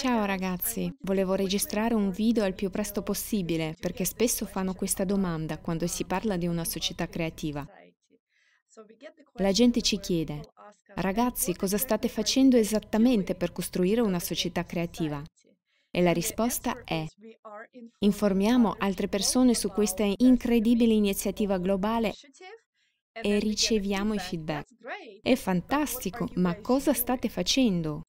Ciao ragazzi, volevo registrare un video al più presto possibile perché spesso fanno questa domanda quando si parla di una società creativa. La gente ci chiede, ragazzi, cosa state facendo esattamente per costruire una società creativa? E la risposta è, informiamo altre persone su questa incredibile iniziativa globale e riceviamo i feedback. È fantastico, ma cosa state facendo?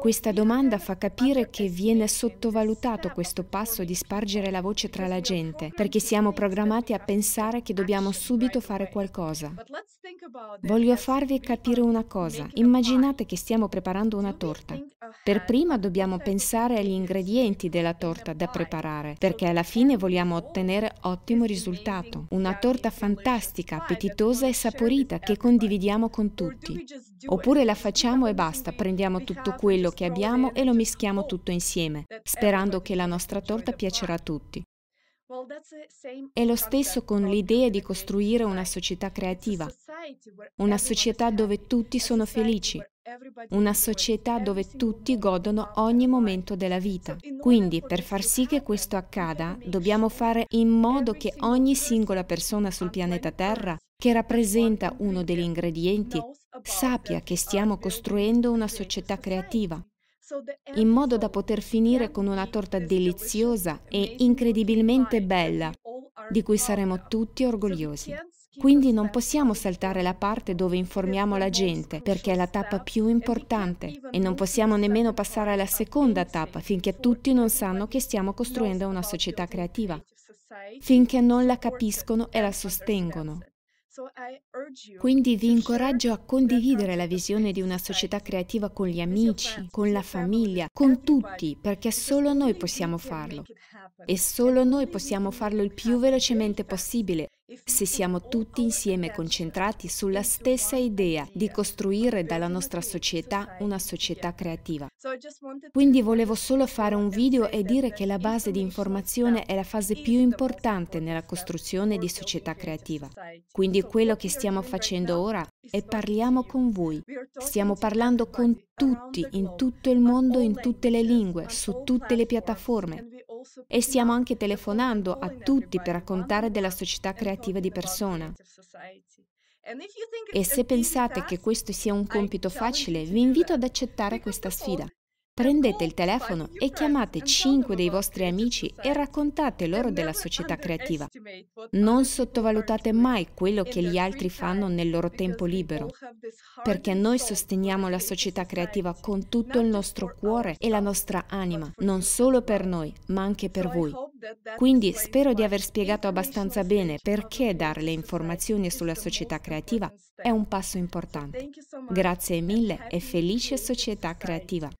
Questa domanda fa capire che viene sottovalutato questo passo di spargere la voce tra la gente, perché siamo programmati a pensare che dobbiamo subito fare qualcosa. Voglio farvi capire una cosa. Immaginate che stiamo preparando una torta. Per prima dobbiamo pensare agli ingredienti della torta da preparare, perché alla fine vogliamo ottenere ottimo risultato. Una torta fantastica, appetitosa e saporita che condividiamo con tutti. Oppure la facciamo e basta, prendiamo tutto quello che abbiamo e lo mischiamo tutto insieme, sperando che la nostra torta piacerà a tutti. È lo stesso con l'idea di costruire una società creativa, una società dove tutti sono felici, una società dove tutti godono ogni momento della vita. Quindi, per far sì che questo accada, dobbiamo fare in modo che ogni singola persona sul pianeta Terra, che rappresenta uno degli ingredienti, sappia che stiamo costruendo una società creativa, in modo da poter finire con una torta deliziosa e incredibilmente bella, di cui saremo tutti orgogliosi. Quindi non possiamo saltare la parte dove informiamo la gente, perché è la tappa più importante, e non possiamo nemmeno passare alla seconda tappa finché tutti non sanno che stiamo costruendo una società creativa, finché non la capiscono e la sostengono. Quindi vi incoraggio a condividere la visione di una società creativa con gli amici, con la famiglia, con tutti, perché solo noi possiamo farlo. E solo noi possiamo farlo il più velocemente possibile se siamo tutti insieme concentrati sulla stessa idea di costruire dalla nostra società una società creativa. Quindi volevo solo fare un video e dire che la base di informazione è la fase più importante nella costruzione di società creativa. Quindi quello che stiamo facendo ora è parliamo con voi. Stiamo parlando con tutti, in tutto il mondo, in tutte le lingue, su tutte le piattaforme. E stiamo anche telefonando a tutti per raccontare della società creativa di persona. E se pensate che questo sia un compito facile, vi invito ad accettare questa sfida. Prendete il telefono e chiamate cinque dei vostri amici e raccontate loro della società creativa. Non sottovalutate mai quello che gli altri fanno nel loro tempo libero, perché noi sosteniamo la società creativa con tutto il nostro cuore e la nostra anima, non solo per noi, ma anche per voi. Quindi spero di aver spiegato abbastanza bene perché dare le informazioni sulla società creativa è un passo importante. Grazie mille e felice società creativa.